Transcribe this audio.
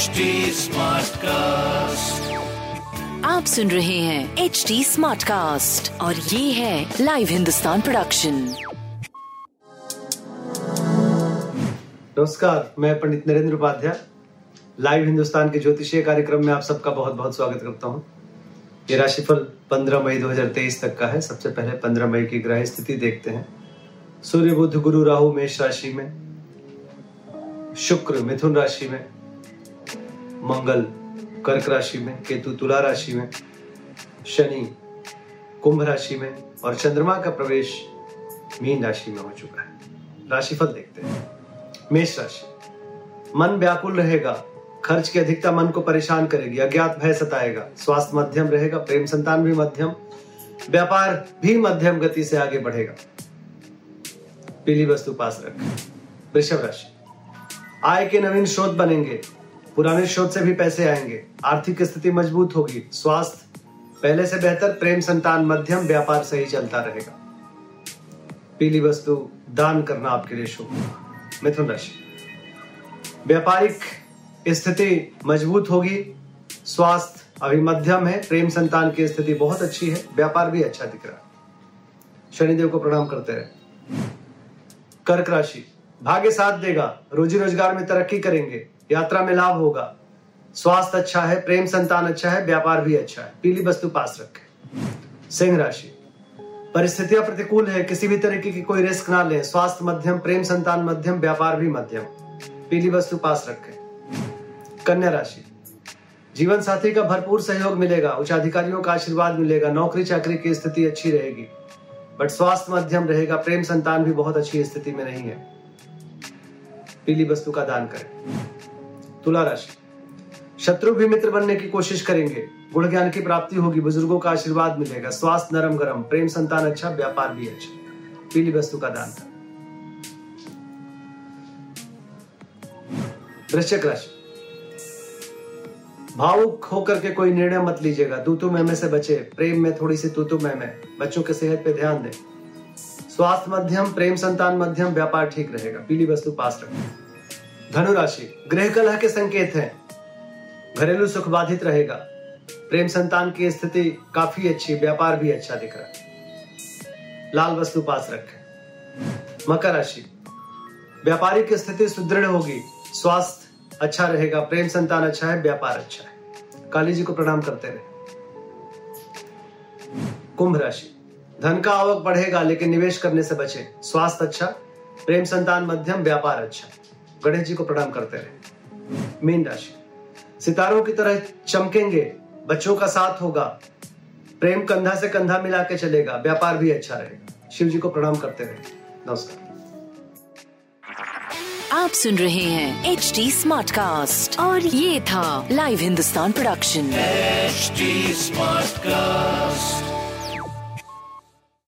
HD Smartcast. आप सुन रहे हैं एच डी स्मार्ट कास्ट और ये है लाइव हिंदुस्तान प्रोडक्शन नमस्कार मैं पंडित नरेंद्र उपाध्याय। लाइव हिंदुस्तान के ज्योतिषीय कार्यक्रम में आप सबका बहुत बहुत स्वागत करता हूँ। ये राशिफल 15 मई 2023 तक का है। सबसे पहले 15 मई की ग्रह स्थिति देखते हैं। सूर्य बुध गुरु राहु मेष राशि में शुक्र मिथुन राशि में मंगल, कर्क राशि में, केतु तुला राशि में, शनि कुंभ राशि में और चंद्रमा का प्रवेश मीन राशि में हो चुका है। राशिफल देखते हैं। मेष राशि। मन व्याकुल रहेगा। खर्च की अधिकता मन को परेशान करेगी। अज्ञात भय सताएगा। स्वास्थ्य मध्यम रहेगा। प्रेम संतान भी मध्यम। व्यापार भी मध्यम गति से आगे बढ़ेगा। पीली वस्तु पास रखें। वृषभ राशि। आय के नवीन स्रोत बनेंगे। पुराने स्रोत से भी पैसे आएँगे। आर्थिक स्थिति मज़बूत होगी। स्वास्थ्य पहले से बेहतर, प्रेम, संतान, मध्यम, व्यापार सही चलता रहेगा। पीली वस्तु दान करना आपके लिए शुभ। मिथुन राशि। व्यापारिक स्थिति मज़बूत होगी। स्वास्थ्य अभी मध्यम है, प्रेम, संतान की स्थिति बहुत अच्छी है, व्यापार भी अच्छा दिख रहा है। शनिदेव को प्रणाम करते रहे। कर्क राशि। भाग्य साथ देगा, रोजी रोज़गार में तरक्की करेंगे। यात्रा में लाभ होगा। स्वास्थ्य अच्छा है, प्रेम संतान अच्छा है, व्यापार भी अच्छा है। पीली वस्तु पास रखें। सिंह राशि। परिस्थितियाँ प्रतिकूल है, किसी भी तरीके की कोई रिस्क ना लें। स्वास्थ्य मध्यम, प्रेम संतान मध्यम, व्यापार भी मध्यम। पीली वस्तु पास रखें। कन्या राशि। जीवन साथी का भरपूर सहयोग मिलेगा, उच्च अधिकारियों का आशीर्वाद मिलेगा, नौकरी चाकरी की स्थिति अच्छी रहेगी। बट स्वास्थ्य मध्यम रहेगा, प्रेम संतान भी बहुत अच्छी स्थिति में नहीं है। पीली वस्तु का दान करें। तुला राशि शत्रु भी मित्र बनने की कोशिश करेंगे। गुण ज्ञान की प्राप्ति होगी। बुज़ुर्गों का आशीर्वाद मिलेगा। स्वास्थ्य नरम गरम। प्रेम संतान अच्छा व्यापार भी अच्छा। पीली वस्तु का दान। करें वृश्चिक राशि। भावुक होकर के कोई निर्णय मत लीजिएगा। तूतु मैमे से बचे। प्रेम में थोड़ी सी तूतु मैमे बच्चों के सेहत पे ध्यान दें। स्वास्थ्य मध्यम, प्रेम संतान मध्यम, व्यापार ठीक रहेगा। पीली वस्तु पास रखें। धनु राशि गृह कलह के संकेत हैं। घरेलू सुख बाधित रहेगा। प्रेम संतान की स्थिति काफ़ी अच्छी, व्यापार भी अच्छा दिख रहा है। लाल वस्तु पास रखें। मकर राशि, व्यापारिक स्थिति सुदृढ़ होगी। स्वास्थ्य अच्छा रहेगा, प्रेम संतान अच्छा है, व्यापार अच्छा है। काली जी को प्रणाम करते रहे। कुंभ राशि, धन का आवक बढ़ेगा, लेकिन निवेश करने से बचे। स्वास्थ्य अच्छा प्रेम संतान मध्यम, व्यापार अच्छा। गणेश जी को प्रणाम करते रहे। मीन राशि। सितारों की तरह चमकेंगे बच्चों का साथ होगा प्रेम कंधा से कंधा मिला के चलेगा व्यापार भी अच्छा रहेगा। शिव जी को प्रणाम करते रहे। नमस्कार। आप सुन रहे हैं एच डी स्मार्ट कास्ट और ये था live Hindustan production H smart Smartcast.